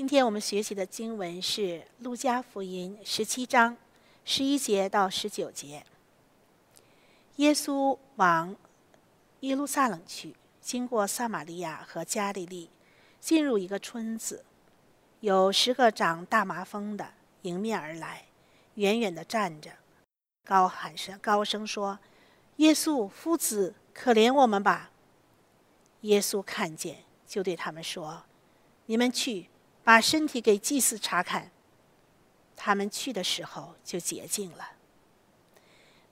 今天我们学习的经文是《路加福音》十七章十一节到十九节。耶稣往耶路撒冷去，经过撒玛利亚和加利利，进入一个村子，有十个长大麻风的迎面而来，远远的站着，高喊声高声说：“耶稣夫子，可怜我们吧！”耶稣看见，就对他们说：“你们去。”把身体给祭司查看，他们去的时候就洁净了。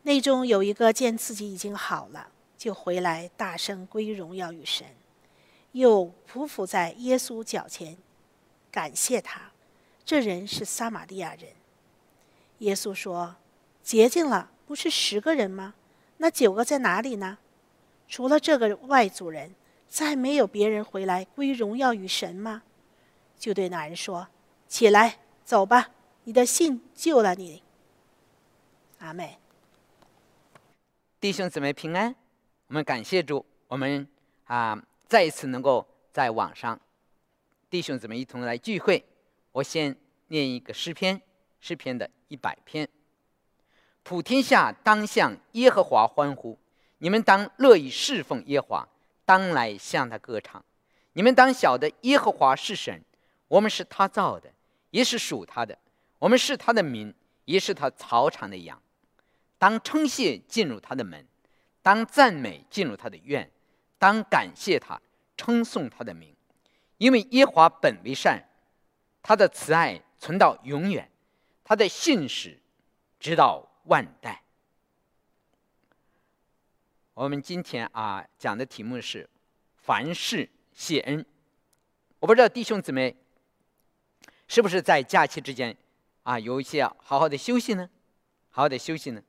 内中有一个见自己已经好了，就回来大声归荣耀与神，又匍匐在耶稣脚前，感谢他。这人是撒玛利亚人。耶稣说：“洁净了，不是十个人吗？那九个在哪里呢？除了这个外族人，再没有别人回来归荣耀与神吗？”就对那人说：“起来，走吧，你的信救了你。”阿妹，弟兄姊妹平安。我们感谢主，我们啊再一次能够在网上，弟兄姊妹一同来聚会。我先念一个诗篇，诗篇的一百篇。普天下当向耶和华欢呼，你们当乐意侍奉耶和华，当来向他歌唱。你们当晓得耶和华是神。我们是他造的，也是属他的；我们是他的民，也是他草场的羊。当称谢进入他的门，当赞美进入他的院，当感谢他，称颂他的名，因为耶华本为善，他的慈爱存到永远，他的信使直到万代。我们今天啊讲的题目是凡事谢恩。我不知道弟兄姊妹。是不是在假期之间，啊，有一些好好的休息呢？好好的休息呢？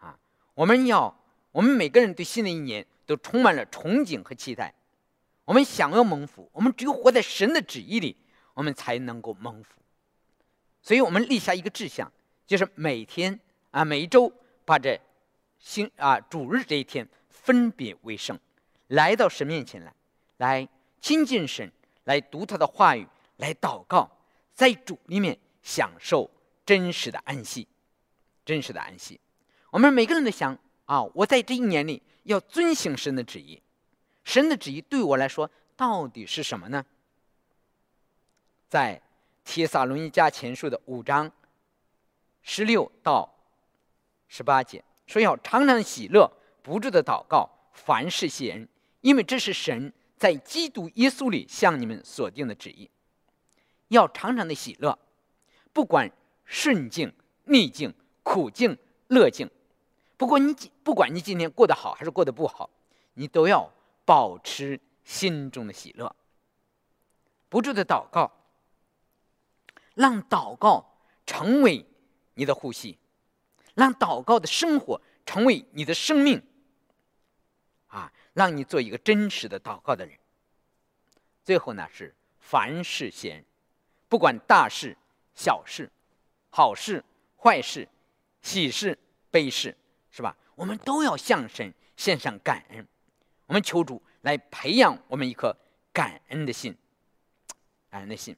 啊，我们要，我们每个人对新的一年都充满了憧憬和期待。我们想要蒙福，我们只有活在神的旨意里，我们才能够蒙福。所以我们立下一个志向，就是每天啊，每一周把这星啊主日这一天分别为圣，来到神面前来，来亲近神，来读他的话语，来祷告。在主里面享受真实的安息，真实的安息。我们每个人都想啊，我在这一年里要遵行神的旨意。神的旨意对我来说到底是什么呢？在帖撒罗尼迦前书的五章十六到十八节说，要常常喜乐，不住的祷告，凡事谢恩，因为这是神在基督耶稣里向你们所定的旨意。要常常的喜乐，不管顺境、逆境、苦境、乐境。不过你不管你今天过得好还是过得不好，你都要保持心中的喜乐，不住的祷告，让祷告成为你的呼吸，让祷告的生活成为你的生命。啊，让你做一个真实的祷告的人。最后呢，是凡事先。不管大事、小事、好事、坏事、喜事、悲事，是吧？我们都要向神献上感恩。我们求主来培养我们一颗感恩的心，感恩的心。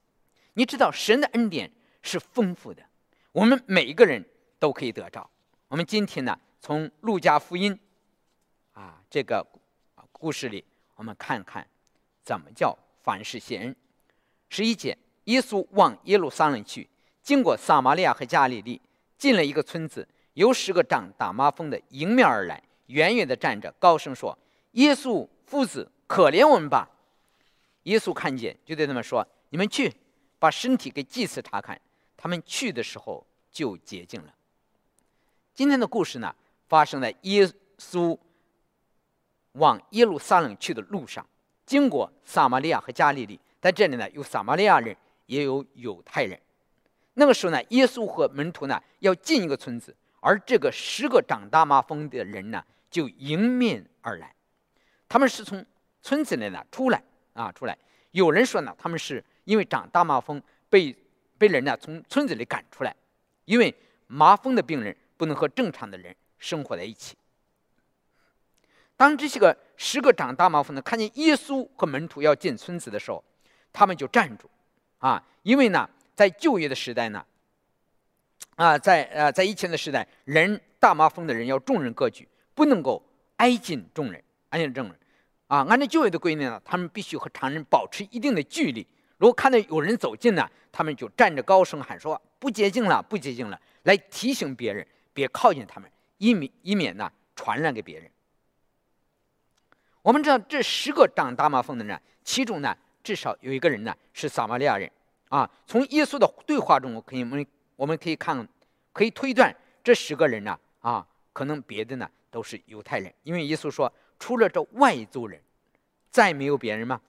你知道神的恩典是丰富的，我们每一个人都可以得着。我们今天呢，从路加福音啊这个故事里，我们看看怎么叫凡事谢恩。十一节。耶稣往耶路撒冷去，经过撒玛利亚和加利利，进了一个村子，有十个长大麻风的迎面而来，远远的站着，高声说：“耶稣夫子，可怜我们吧！”耶稣看见，就对他们说：“你们去，把身体给祭司查看。”他们去的时候就洁净了。今天的故事呢，发生在耶稣往耶路撒冷去的路上，经过撒玛利亚和加利利，在这里呢，有撒玛利亚人。也有犹太人，那个时候呢，耶稣和门徒呢要进一个村子，而这个十个长大麻风的人呢就迎面而来，他们是从村子里呢出来啊出来。有人说呢，他们是因为长大麻风被被人呢从村子里赶出来，因为麻风的病人不能和正常的人生活在一起。当这些个十个长大麻风的看见耶稣和门徒要进村子的时候，他们就站住。啊，因为呢，在旧约的时代呢，啊，在呃在以前的时代，人大麻风的人要众人各举，不能够挨近众人，挨近众人，啊，按照旧约的规定呢，他们必须和常人保持一定的距离。如果看到有人走近呢，他们就站着高声喊说：“不接近了，不接近了！”来提醒别人别靠近他们，以免以免呢传染给别人。我们知道这十个长大麻风的人，其中呢至少有一个人呢是撒玛利亚人啊。从耶稣的对话中，我可以我们我们可以看，可以推断这十个人呢啊，可能别的呢都是犹太人，因为耶稣说除了这外族人，再没有别人吗？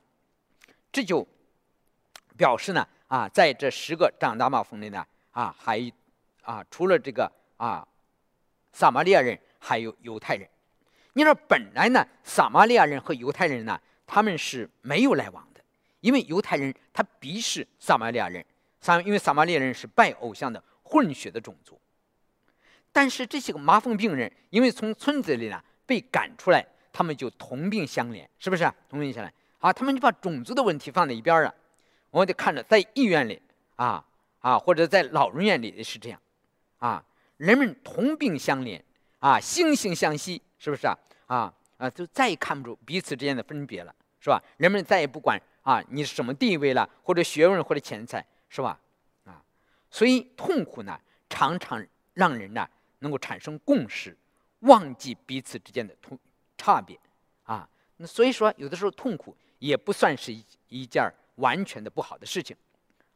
这就。表示呢啊，在这十个长大麻风里呢啊，还啊除了这个啊撒玛利亚人，还有犹太人。你说本来呢，撒玛利亚人和犹太人呢，他们是没有来往，因为犹太人他鄙视撒玛利亚人，撒因为撒玛利亚人是拜偶像的混血的种族。但是这些个麻风病人，因为从村子里呢被赶出来，他们就同病相怜，是不是？同病相怜啊，他们就把种族的问题放在一边了。我们得看着，在医院里啊啊，或者在老人院里是这样，啊，人们同病相怜啊，惺惺相惜，是不是啊？啊啊，就再也看不出彼此之间的分别了，是吧？人们再也不管啊，你是什么地位了，或者学问，或者钱财，是吧？啊，所以痛苦呢，常常让人呢能够产生共识，忘记彼此之间的痛差别啊。那所以说，有的时候痛苦也不算是一一件。完全的不好的事情，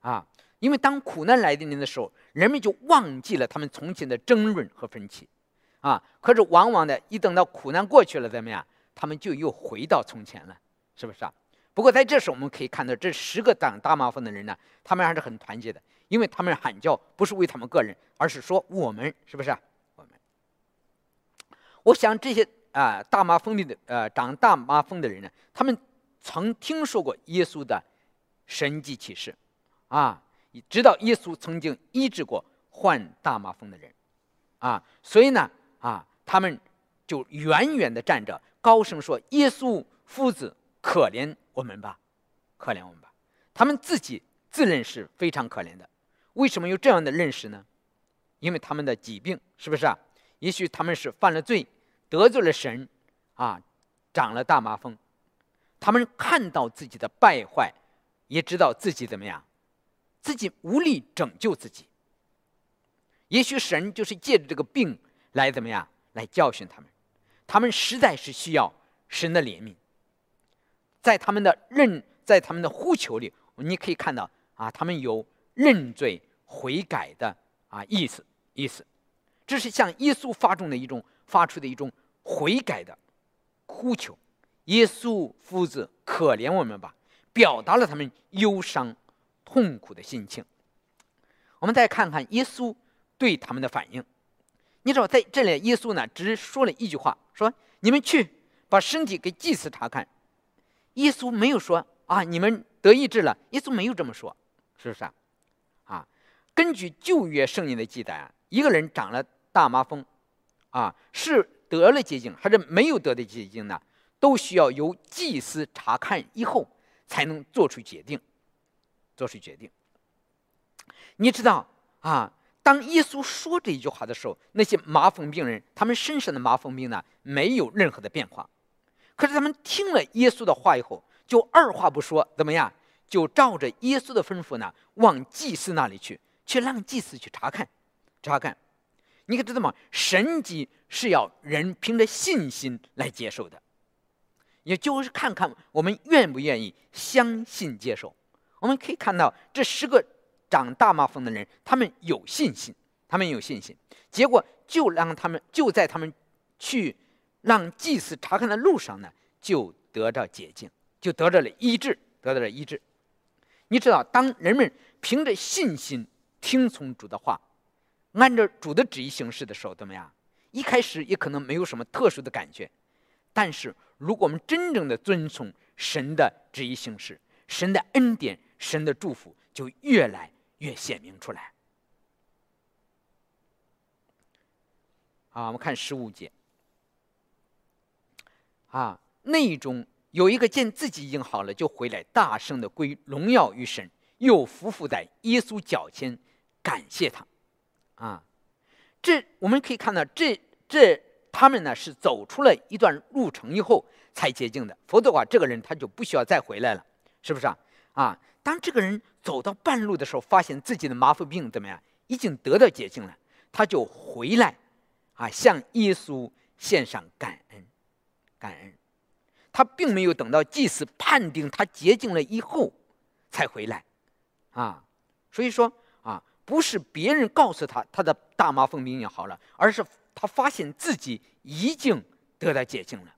啊，因为当苦难来临的时候，人们就忘记了他们从前的争论和分歧，啊，可是往往的一等到苦难过去了，怎么样？他们就又回到从前了，是不是啊？不过在这时，我们可以看到这十个长大麻风的人呢，他们还是很团结的，因为他们喊叫不是为他们个人，而是说我们，是不是啊？我们，我想这些啊大麻风病的呃长大麻风的人呢，他们曾听说过耶稣的。神迹启示，啊，知道耶稣曾经医治过患大麻风的人，啊，所以呢，啊，他们就远远的站着，高声说：“耶稣夫子，可怜我们吧，可怜我们吧。”他们自己自认是非常可怜的。为什么有这样的认识呢？因为他们的疾病是不是啊？也许他们是犯了罪，得罪了神，啊，长了大麻风。他们看到自己的败坏。也知道自己怎么样，自己无力拯救自己。也许神就是借着这个病来怎么样，来教训他们。他们实在是需要神的怜悯。在他们的认，在他们的呼求里，你可以看到啊，他们有认罪悔改的啊意思意思。这是向耶稣发出的一种发出的一种悔改的呼求。耶稣夫子，可怜我们吧。表达了他们忧伤、痛苦的心情。我们再看看耶稣对他们的反应。你知道，在这里，耶稣呢只说了一句话：“说你们去把身体给祭司查看。”耶稣没有说：“啊，你们得医治了。”耶稣没有这么说，是不是啊？啊，根据旧约圣经的记载啊，一个人长了大麻风，啊，是得了洁净还是没有得的洁净呢？都需要由祭司查看以后。才能做出决定，做出决定。你知道啊？当耶稣说这一句话的时候，那些麻风病人，他们身上的麻风病呢，没有任何的变化。可是他们听了耶稣的话以后，就二话不说，怎么样？就照着耶稣的吩咐呢，往祭司那里去，去让祭司去查看，查看。你可知道吗？神迹是要人凭着信心来接受的。也就是看看我们愿不愿意相信接受。我们可以看到这十个长大麻风的人，他们有信心，他们有信心。结果就让他们就在他们去让祭司查看的路上呢，就得到洁净，就得到了医治，得到了医治。你知道，当人们凭着信心听从主的话，按照主的旨意行事的时候，怎么样？一开始也可能没有什么特殊的感觉，但是。如果我们真正的遵从神的旨意行事，神的恩典、神的祝福就越来越显明出来。啊，我们看十五节。啊，内中有一个见自己已经好了，就回来大声的归荣耀于神，又匍匐在耶稣脚前，感谢他。啊，这我们可以看到，这这他们呢是走出了一段路程以后才洁净的，否则的话，这个人他就不需要再回来了，是不是啊？啊，当这个人走到半路的时候，发现自己的麻风病怎么样，已经得到洁净了，他就回来，啊，向耶稣献上感恩，感恩。他并没有等到祭司判定他洁净了以后才回来，啊，所以说啊，不是别人告诉他他的大麻风病也好了，而是他发现自己已经得到洁净了。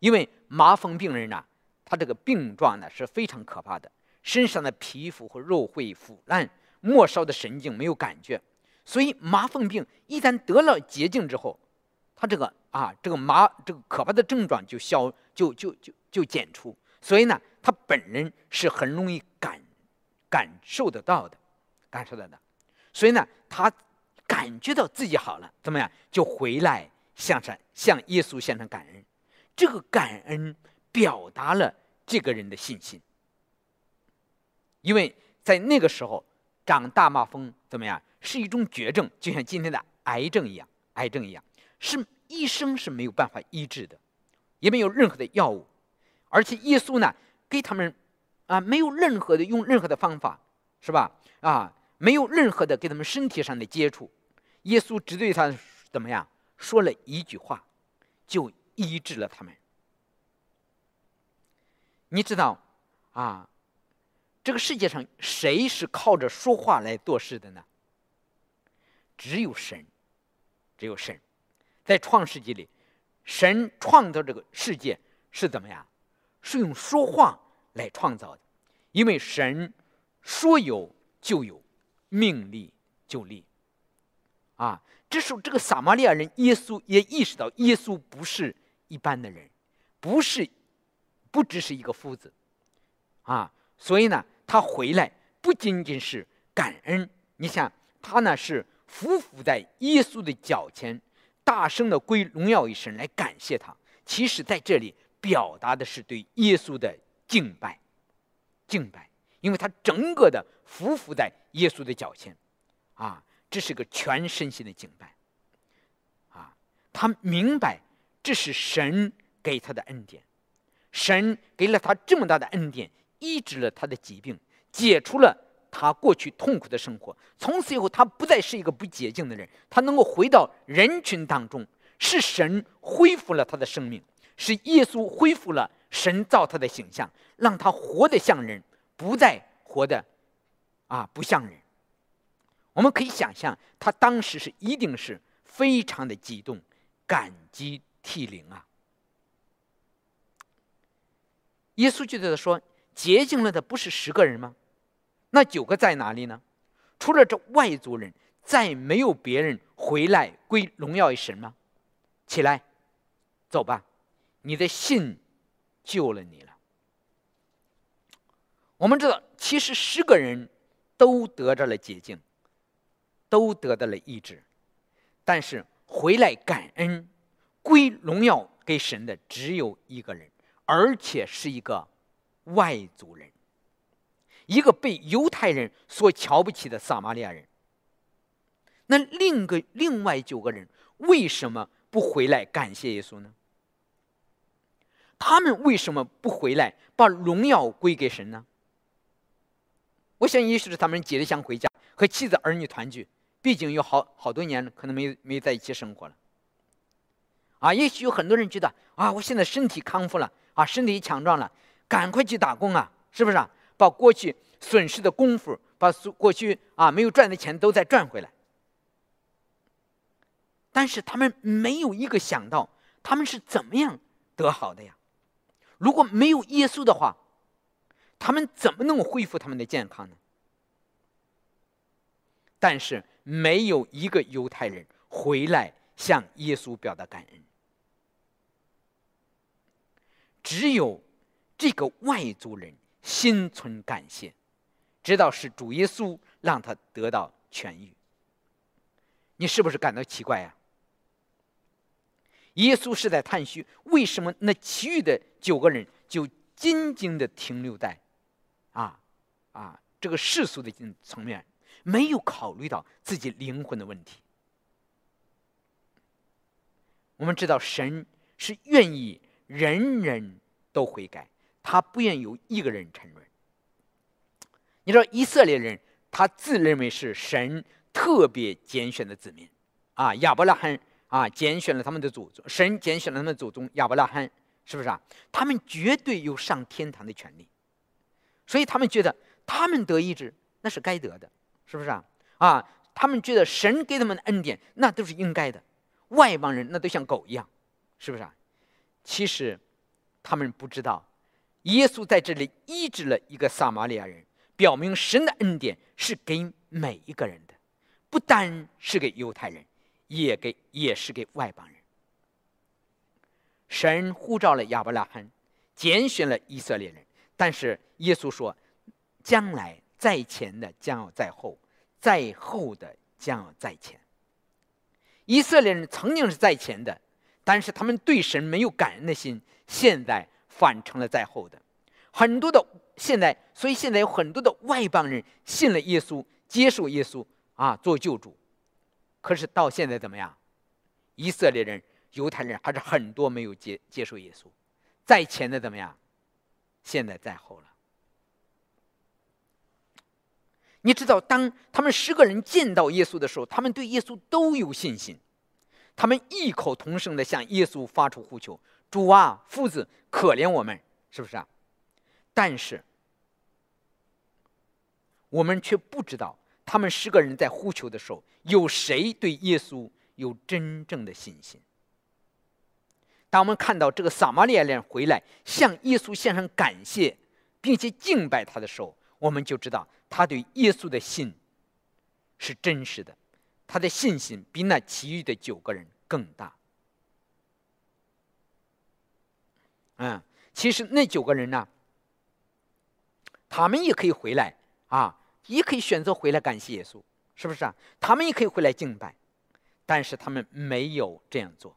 因为麻风病人呢，他这个病状呢是非常可怕的，身上的皮肤和肉会腐烂，末梢的神经没有感觉，所以麻风病一旦得了洁净之后，他这个啊这个麻这个可怕的症状就消。就就就就减除，所以呢，他本人是很容易感感受得到的，感受得到，所以呢，他感觉到自己好了，怎么样，就回来向上向耶稣献上感恩，这个感恩表达了这个人的信心，因为在那个时候长大麻风怎么样，是一种绝症，就像今天的癌症一样，癌症一样，是医生是没有办法医治的。也没有任何的药物，而且耶稣呢，给他们啊，没有任何的用任何的方法，是吧？啊，没有任何的给他们身体上的接触，耶稣只对他怎么样说了一句话，就医治了他们。你知道啊，这个世界上谁是靠着说话来做事的呢？只有神，只有神，在创世纪里。神创造这个世界是怎么样？是用说话来创造的，因为神说有就有，命立就立。啊，这时候这个撒玛利亚人耶稣也意识到，耶稣不是一般的人，不是，不只是一个夫子，啊，所以呢，他回来不仅仅是感恩，你想他呢是匍匐在耶稣的脚前。大声的归荣耀一声来感谢他，其实在这里表达的是对耶稣的敬拜，敬拜，因为他整个的匍匐在耶稣的脚前，啊，这是个全身心的敬拜，啊，他明白这是神给他的恩典，神给了他这么大的恩典，医治了他的疾病，解除了。他过去痛苦的生活，从此以后，他不再是一个不洁净的人，他能够回到人群当中，是神恢复了他的生命，是耶稣恢复了神造他的形象，让他活得像人，不再活得啊不像人。我们可以想象，他当时是一定是非常的激动，感激涕零啊。耶稣就在说：“洁净了的不是十个人吗？”那九个在哪里呢？除了这外族人，再没有别人回来归荣耀于神吗？起来，走吧，你的信救了你了。我们知道，其实十个人都得着了洁净，都得到了医治，但是回来感恩归荣耀给神的只有一个人，而且是一个外族人。一个被犹太人所瞧不起的撒玛利亚人，那另个另外九个人为什么不回来感谢耶稣呢？他们为什么不回来把荣耀归给神呢？我想也许是他们急着想回家和妻子儿女团聚，毕竟有好好多年可能没没在一起生活了。啊，也许有很多人觉得啊，我现在身体康复了啊，身体强壮了，赶快去打工啊，是不是啊？把过去损失的功夫，把过去啊没有赚的钱都再赚回来。但是他们没有一个想到他们是怎么样得好的呀？如果没有耶稣的话，他们怎么能恢复他们的健康呢？但是没有一个犹太人回来向耶稣表达感恩，只有这个外族人。心存感谢，知道是主耶稣让他得到痊愈。你是不是感到奇怪呀？耶稣是在叹息，为什么那其余的九个人就静静的停留在啊啊这个世俗的层面，没有考虑到自己灵魂的问题。我们知道，神是愿意人人都悔改，他不愿有一个人沉沦。你知道，以色列人他自认为是神特别拣选的子民，啊，亚伯拉罕啊拣选了他们的祖宗，神拣选了他们的祖宗亚伯拉罕，是不是啊？他们绝对有上天堂的权利，所以他们觉得他们得医治那是该得的，是不是啊？啊，他们觉得神给他们的恩典那都是应该的。外邦人那都像狗一样，是不是啊？其实他们不知道，耶稣在这里医治了一个撒玛利亚人，表明神的恩典是给每一个人的，不单是给犹太人，也给也是给外邦人。神呼召了亚伯拉罕，拣选了以色列人，但是耶稣说，将来在前的将要在后，在后的将要在前。以色列人曾经是在前的，但是他们对神没有感恩的心，现在反成了在后的。很多的现在，所以现在有很多的外邦人信了耶稣，接受耶稣啊做救主。可是到现在怎么样？以色列人、犹太人还是很多没有接接受耶稣，在前的怎么样？现在在后了。你知道，当他们十个人见到耶稣的时候，他们对耶稣都有信心，他们异口同声的向耶稣发出呼求：“主啊，夫子，可怜我们！”是不是啊？但是我们却不知道，他们十个人在呼求的时候，有谁对耶稣有真正的信心？当我们看到这个撒玛利亚人回来向耶稣献上感谢，并且敬拜他的时候，我们就知道。他对耶稣的信是真实的，他的信心比那其余的九个人更大。嗯，其实那九个人呢，他们也可以回来啊，也可以选择回来感谢耶稣，是不是啊？他们也可以回来敬拜，但是他们没有这样做。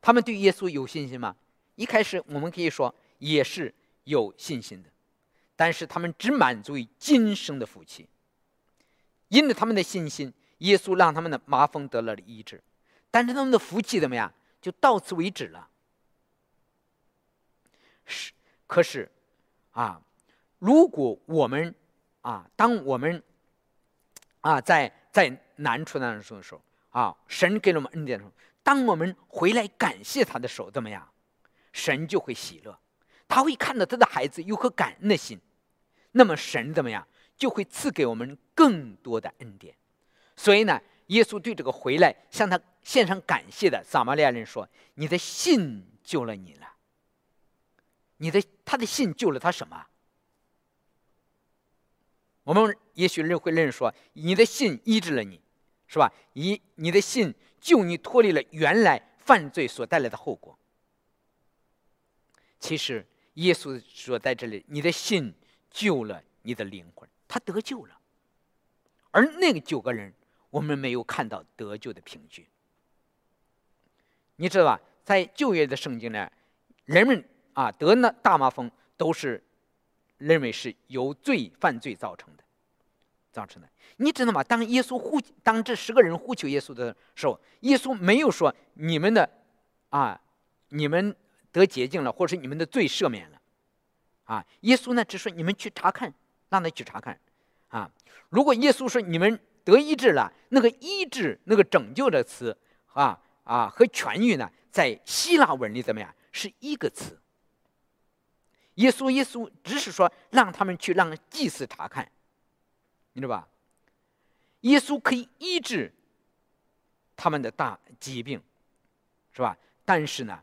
他们对耶稣有信心吗？一开始我们可以说也是有信心的。但是他们只满足于今生的福气，因着他们的信心，耶稣让他们的麻风得了医治，但是他们的福气怎么样？就到此为止了。是，可是，啊，如果我们啊，当我们啊在在难处当中的时候，啊，神给了我们恩典的时候，当我们回来感谢他的时候，怎么样？神就会喜乐，他会看到他的孩子有颗感恩的心。那么神怎么样，就会赐给我们更多的恩典。所以呢，耶稣对这个回来向他献上感谢的撒玛利亚人说：“你的信救了你了。你的他的信救了他什么？我们也许人会认为说，你的信医治了你，是吧？以你的信救你脱离了原来犯罪所带来的后果。其实耶稣说在这里，你的信。”救了你的灵魂，他得救了。而那个九个人，我们没有看到得救的凭据。你知道吧？在旧约的圣经呢，人们啊得那大麻风都是认为是由罪犯罪造成的，造成的。你知道吗？当耶稣呼，当这十个人呼求耶稣的时候，耶稣没有说你们的啊，你们得洁净了，或者是你们的罪赦免了。啊，耶稣呢只说你们去查看，让他去查看。啊，如果耶稣说你们得医治了，那个医治、那个拯救的词，啊啊和痊愈呢，在希腊文里怎么样？是一个词。耶稣耶稣只是说让他们去让祭司查看，你知道吧？耶稣可以医治他们的大疾病，是吧？但是呢，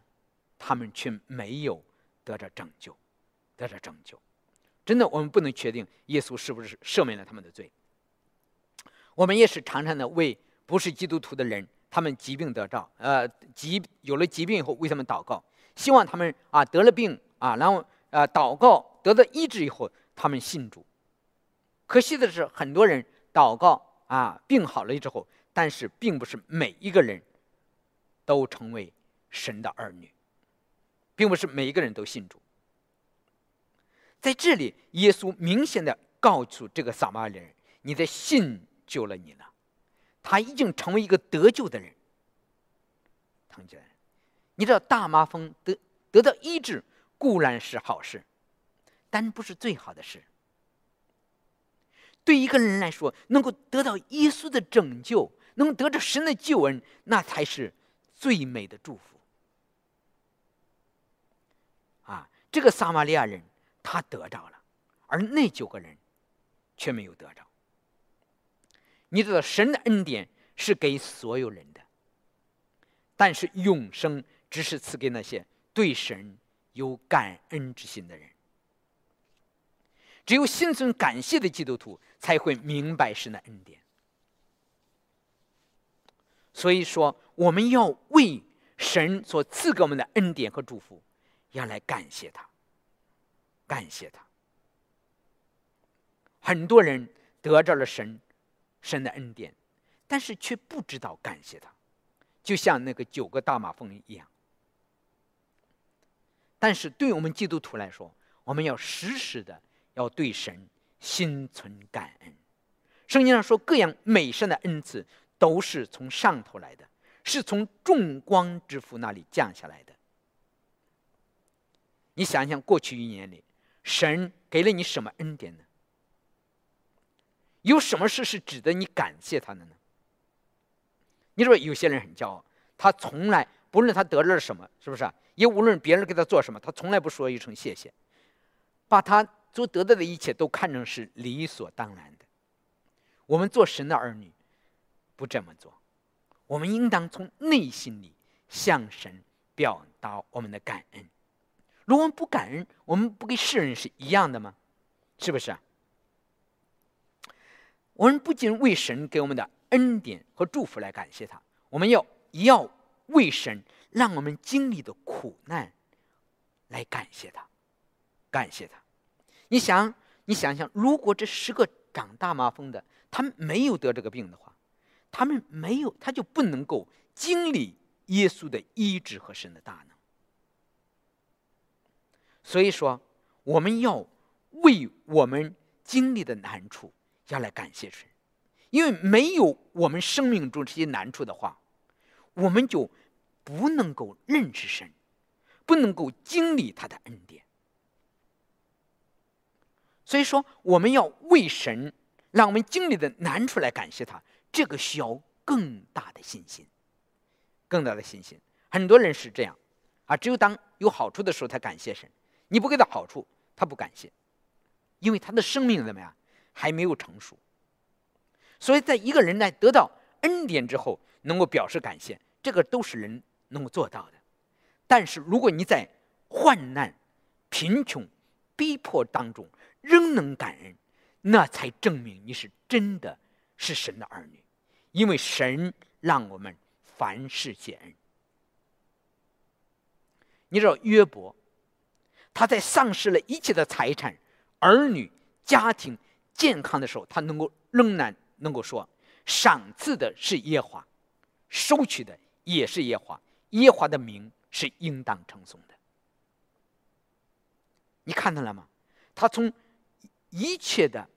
他们却没有得着拯救。得着拯救，真的，我们不能确定耶稣是不是赦免了他们的罪。我们也是常常的为不是基督徒的人，他们疾病得着，呃，疾有了疾病以后为他们祷告，希望他们啊得了病啊，然后呃祷告得到医治以后，他们信主。可惜的是，很多人祷告啊病好了之后，但是并不是每一个人都成为神的儿女，并不是每一个人都信主。在这里，耶稣明显的告诉这个撒玛利亚人：“你的信救了你了，他已经成为一个得救的人。”同学，你知道大麻风得得到医治固然是好事，但不是最好的事。对一个人来说，能够得到耶稣的拯救，能得着神的救恩，那才是最美的祝福。啊，这个撒玛利亚人他得着了，而那九个人却没有得着。你知道，神的恩典是给所有人的，但是永生只是赐给那些对神有感恩之心的人。只有心存感谢的基督徒才会明白神的恩典。所以说，我们要为神所赐给我们的恩典和祝福，要来感谢他，感谢他。很多人得着了神神的恩典，但是却不知道感谢他，就像那个九个大马蜂一样。但是对我们基督徒来说，我们要时时的。要对神心存感恩。圣经上说，各样美善的恩赐都是从上头来的，是从众光之父那里降下来的。你想想，过去一年里，神给了你什么恩典呢？有什么事是值得你感谢他的呢？你说有些人很骄傲，他从来不论他得了什么，是不是？也无论别人给他做什么，他从来不说一声谢谢，把他。所得到的一切都看成是理所当然的。我们做神的儿女，不这么做。我们应当从内心里向神表达我们的感恩。如果我们不感恩，我们不跟世人是一样的吗？是不是？我们不仅为神给我们的恩典和祝福来感谢他，我们要要为神让我们经历的苦难来感谢他，感谢他。你想，你想想，如果这十个长大麻风的，他们没有得这个病的话，他们没有，他就不能够经历耶稣的医治和神的大能。所以说，我们要为我们经历的难处要来感谢神，因为没有我们生命中这些难处的话，我们就不能够认识神，不能够经历他的恩典。所以说，我们要为神让我们经历的难处来感谢他，这个需要更大的信心，更大的信心。很多人是这样，啊，只有当有好处的时候才感谢神。你不给他好处，他不感谢，因为他的生命怎么样，还没有成熟。所以在一个人在得到恩典之后，能够表示感谢，这个都是人能够做到的。但是如果你在患难、贫穷、逼迫当中，仍能感恩，那才证明你是真的是神的儿女，因为神让我们凡事谢恩。你知道约伯，他在丧失了一切的财产、儿女、家庭、健康的时候，他能够仍然能够说：赏赐的是耶华，收取的也是耶华，耶华的名是应当称颂的。你看到了吗？他从一切的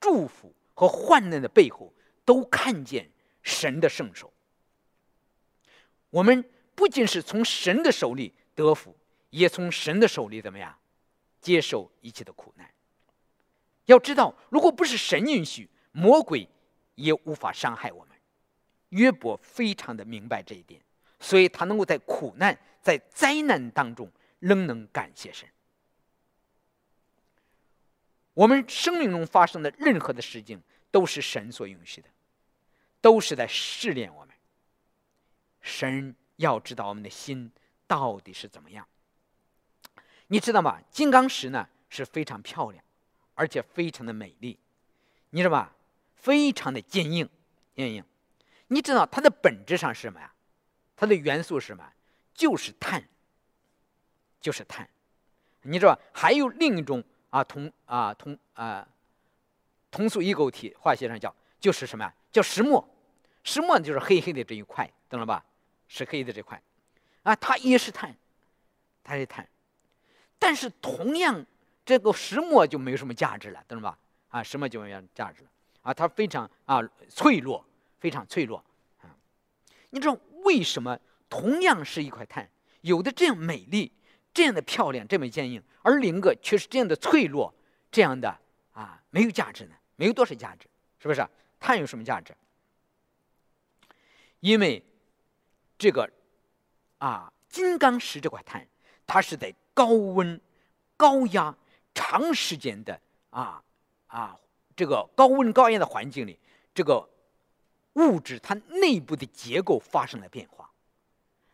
祝福和患难的背后，都看见神的圣手。我们不仅是从神的手里得福，也从神的手里怎么样接受一切的苦难。要知道，如果不是神允许，魔鬼也无法伤害我们。约伯非常的明白这一点，所以他能够在苦难、在灾难当中，仍能感谢神。我们生命中发生的任何的事情，都是神所允许的，都是在试炼我们。神要知道我们的心到底是怎么样。你知道吗？金刚石呢是非常漂亮，而且非常的美丽，你知道吧？非常的坚硬，坚硬。你知道它的本质上是什么呀？它的元素是什么？就是碳，就是碳。你知道还有另一种。啊，同啊同啊，同素异构体，化学上叫就是什么呀？叫石墨，石墨就是黑黑的这一块，懂了吧？是黑的这块，啊，它也是碳，它是碳，但是同样这个石墨就没有什么价值了，懂了吧？啊，石墨就没有价值了啊，它非常啊脆弱，非常脆弱啊。你知道为什么同样是一块碳，有的这样美丽、这样的漂亮、这么坚硬，而另一个却是这样的脆弱、这样的啊没有价值呢？没有多少价值，是不是？碳有什么价值？因为这个啊，金刚石这块碳，它是在高温、高压、长时间的啊啊这个高温高压的环境里，这个物质它内部的结构发生了变化，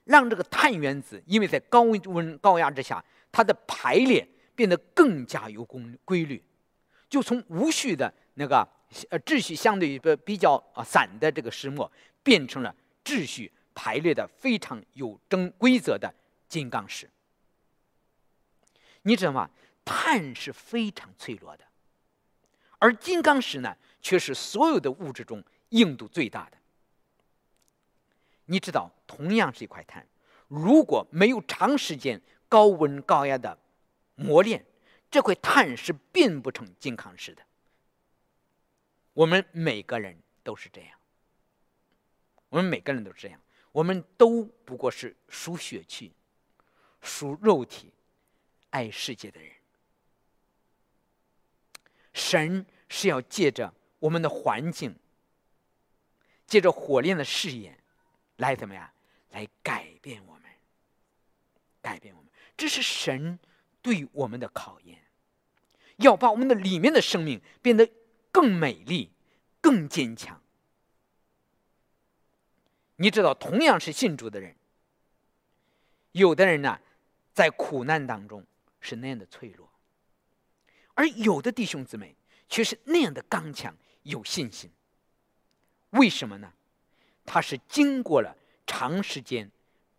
让这个碳原子因为在高温高压之下，它的排列变得更加有规规律，就从无序的那个呃秩序相对于比较啊散的这个石墨，变成了秩序。排列的非常有正规则的金刚石，你知道吗？碳是非常脆弱的，而金刚石呢，却是所有的物质中硬度最大的。你知道，同样是一块碳，如果没有长时间高温高压的磨练，这块碳是变不成金刚石的。我们每个人都是这样，我们每个人都是这样。我们都不过是属血气、属肉体、爱世界的人。神是要借着我们的环境，借着火炼的试验，来怎么样？来改变我们，改变我们。这是神对我们的考验，要把我们的里面的生命变得更美丽、更坚强。你知道，同样是信主的人，有的人呢，在苦难当中是那样的脆弱，而有的弟兄姊妹却是那样的刚强、有信心。为什么呢？它是经过了长时间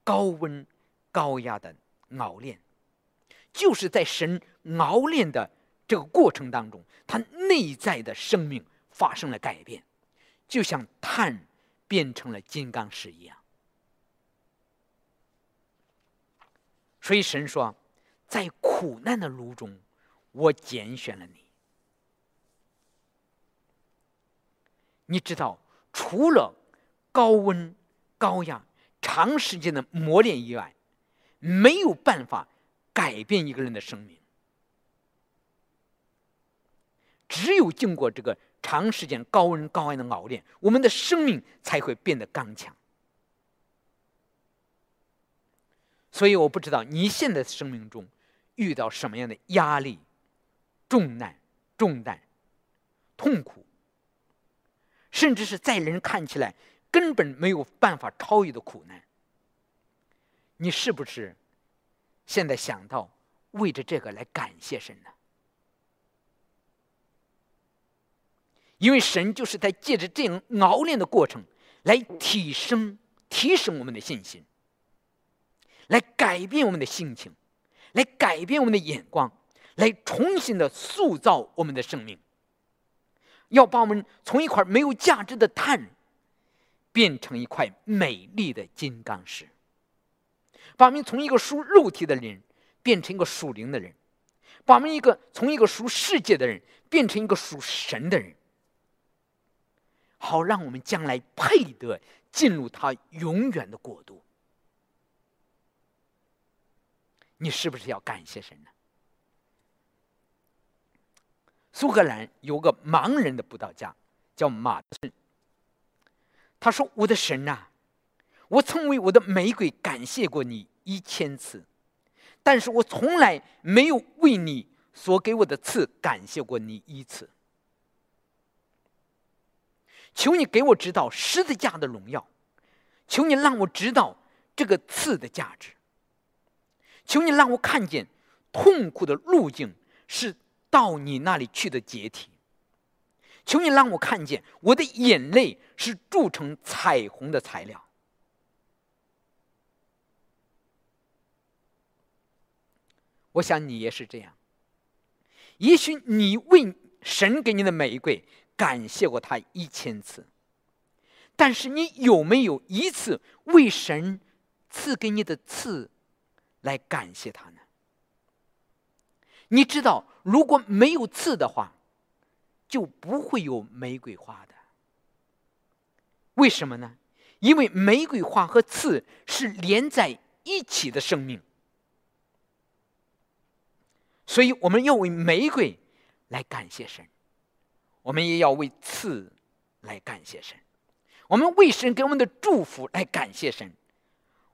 高温、高压的熬炼，就是在神熬炼的这个过程当中，它内在的生命发生了改变，就像碳。变成了金刚石一样，所以神说，在苦难的路中，我拣选了你。你知道，除了高温、高压、长时间的磨练以外，没有办法改变一个人的生命。只有经过这个。长时间高温高压的熬炼，我们的生命才会变得刚强。所以我不知道你现在生命中遇到什么样的压力、重难、重担、痛苦，甚至是在人看起来根本没有办法超越的苦难，你是不是现在想到为着这个来感谢神呢？因为神就是在借着这样熬炼的过程，来提升、提升我们的信心，来改变我们的心情，来改变我们的眼光，来重新的塑造我们的生命，要把我们从一块没有价值的碳，变成一块美丽的金刚石，把我们从一个属肉体的人变成一个属灵的人，把我们一个从一个属世界的人变成一个属神的人。好，让我们将来配得进入他永远的国度。你是不是要感谢神呢？苏格兰有个盲人的布道家，叫马顿。他说：“我的神呐，我曾为我的玫瑰感谢过你一千次，但是我从来没有为你所给我的刺感谢过你一次。”求你给我知道十字架的荣耀，求你让我知道这个刺的价值。求你让我看见痛苦的路径是到你那里去的解体。求你让我看见我的眼泪是铸成彩虹的材料。我想你也是这样。也许你为神给你的玫瑰。感谢过他一千次，但是你有没有一次为神赐给你的赐来感谢他呢？你知道，如果没有刺的话，就不会有玫瑰花的。为什么呢？因为玫瑰花和刺是连在一起的生命，所以我们要为玫瑰来感谢神，我们也要为刺来感谢神，我们为神给我们的祝福来感谢神，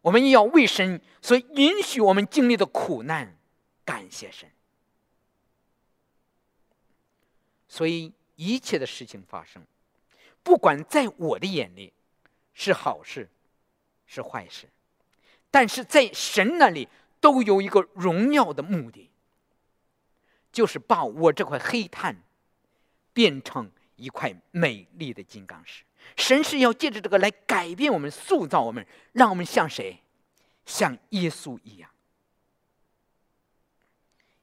我们也要为神所允许我们经历的苦难感谢神。所以一切的事情发生，不管在我的眼里。是好事，是坏事，但是在神那里都有一个荣耀的目的，就是把我这块黑炭变成一块美丽的金刚石。神是要借着这个来改变我们、塑造我们，让我们像谁？像耶稣一样。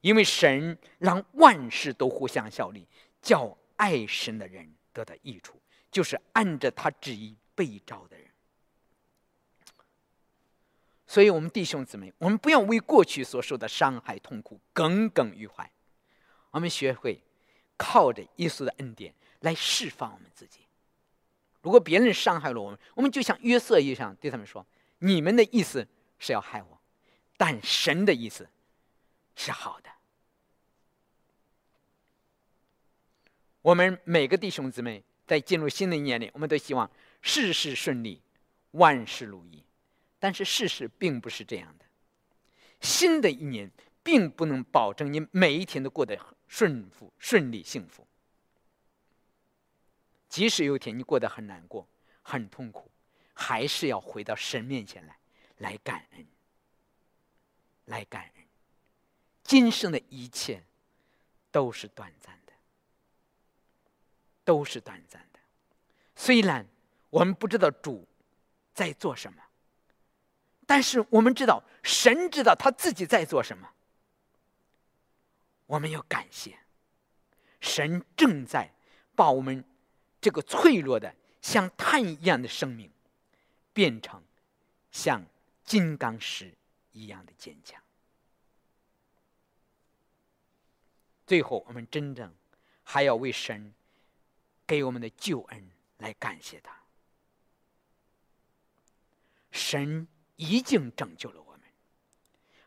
因为神让万事都互相效力，叫爱神的人得到益处，就是按着他旨意。被召的人，所以，我们弟兄姊妹，我们不要为过去所受的伤害、痛苦耿耿于怀。我们学会靠着耶稣的恩典来释放我们自己。如果别人伤害了我们，我们就像约瑟一样对他们说：“你们的意思是要害我，但神的意思是好的。”我们每个弟兄姊妹在进入新的一年里，我们都希望。事事顺利，万事如意，但是事实并不是这样的。新的一年并不能保证你每一天都过得顺服、顺利、幸福。即使有一天你过得很难过、很痛苦，还是要回到神面前来，来感恩，来感恩。今生的一切都是短暂，都是短暂的，虽然。我们不知道主在做什么，但是我们知道神知道他自己在做什么。我们要感谢神正在把我们这个脆弱的像碳一样的生命变成像金刚石一样的坚强。最后，我们真正还要为神给我们的救恩来感谢他。神已经拯救了我们，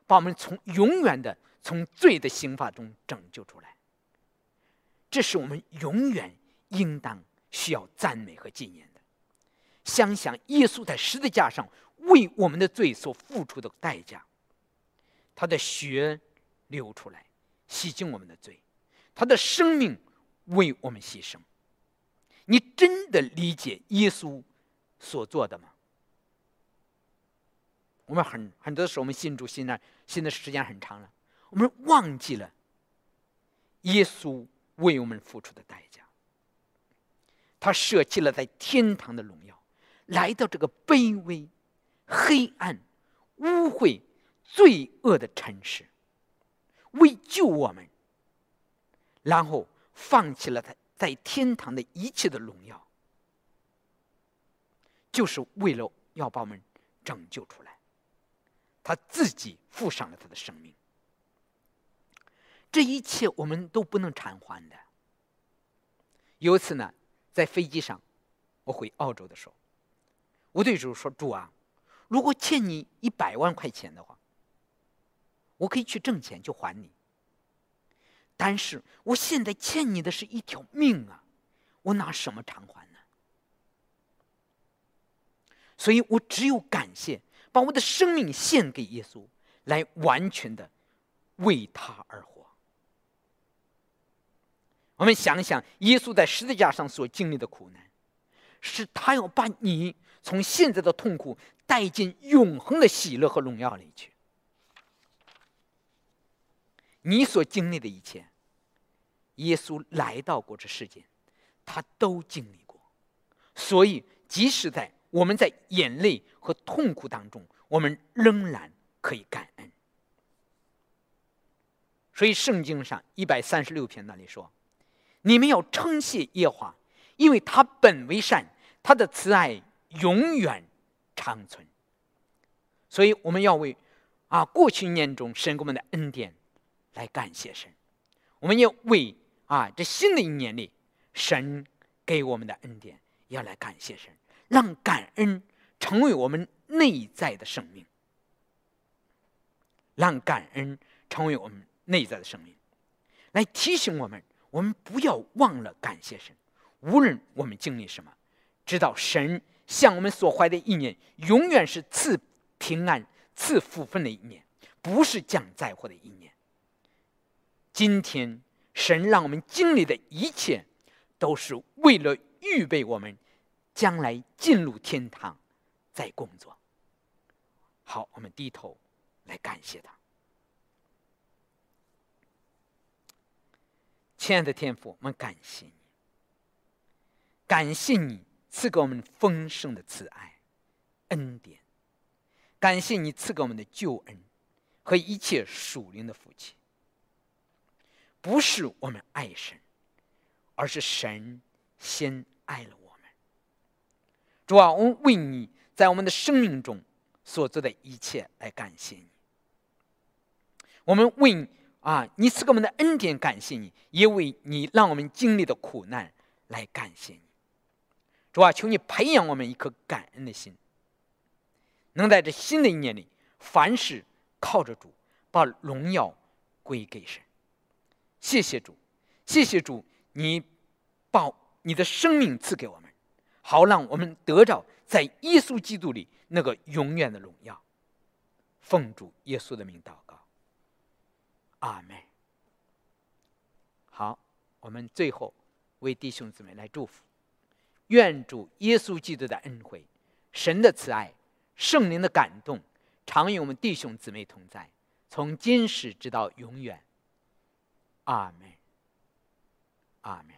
把我们从永远的从罪的刑罚中拯救出来。这是我们永远应当需要赞美和纪念的。想想耶稣在十字架上为我们的罪所付出的代价，他的血流出来，洗净我们的罪，他的生命为我们牺牲。你真的理解耶稣所做的吗？我们很很多时候，我们信主信了信的时间很长了，我们忘记了耶稣为我们付出的代价。他舍弃了在天堂的荣耀，来到这个卑微、黑暗、污秽、罪恶的城市，为救我们，然后放弃了他在天堂的一切的荣耀，就是为了要把我们拯救出来。他自己付上了他的生命，这一切我们都不能偿还的。有一次呢，在飞机上，我回澳洲的时候，我对主说：“主啊，如果欠你一百万块钱的话，我可以去挣钱就还你。但是我现在欠你的是一条命啊，我拿什么偿还呢？所以我只有感谢。”把我的生命献给耶稣，来完全的为他而活。我们想想，耶稣在十字架上所经历的苦难，是他要把你从现在的痛苦带进永恒的喜乐和荣耀里去。你所经历的一切，耶稣来到过这世间，他都经历过。所以，即使在我们在眼泪和痛苦当中，我们仍然可以感恩。所以圣经上一百三十六篇那里说：“你们要称谢耶和华，因为他本为善，他的慈爱永远长存。”所以我们要为啊过去一年中神给我们的恩典来感谢神。我们要为啊这新的一年里神给我们的恩典，要来感谢神，让感恩成为我们内在的生命，让感恩成为我们内在的生命，来提醒我们，我们不要忘了感谢神。无论我们经历什么，知道神向我们所怀的意念，永远是赐平安、赐福分的一念，不是降灾祸的一念。今天神让我们经历的一切，都是为了预备我们将来进入天堂，在工作。好，我们低头来感谢他，亲爱的天父，我们感谢你。感谢你赐给我们丰盛的慈爱、恩典，感谢你赐给我们的救恩和一切属灵的福气。不是我们爱神，而是神先爱了我们。主啊，我们为你在我们的生命中所做的一切来感谢你。我们为你啊你赐给我们的恩典感谢你，也为你让我们经历的苦难来感谢你。主啊，求你培养我们一颗感恩的心，能在这新的一年里，凡事靠着主，把荣耀归给神。谢谢主，谢谢主，你把你的生命赐给我们，好让我们得着在耶稣基督里那个永远的荣耀。奉主耶稣的名祷告，阿门。好，我们最后为弟兄姊妹来祝福。愿主耶稣基督的恩惠、神的慈爱、圣灵的感动，常与我们弟兄姊妹同在，从今时直到永远。阿门。阿门。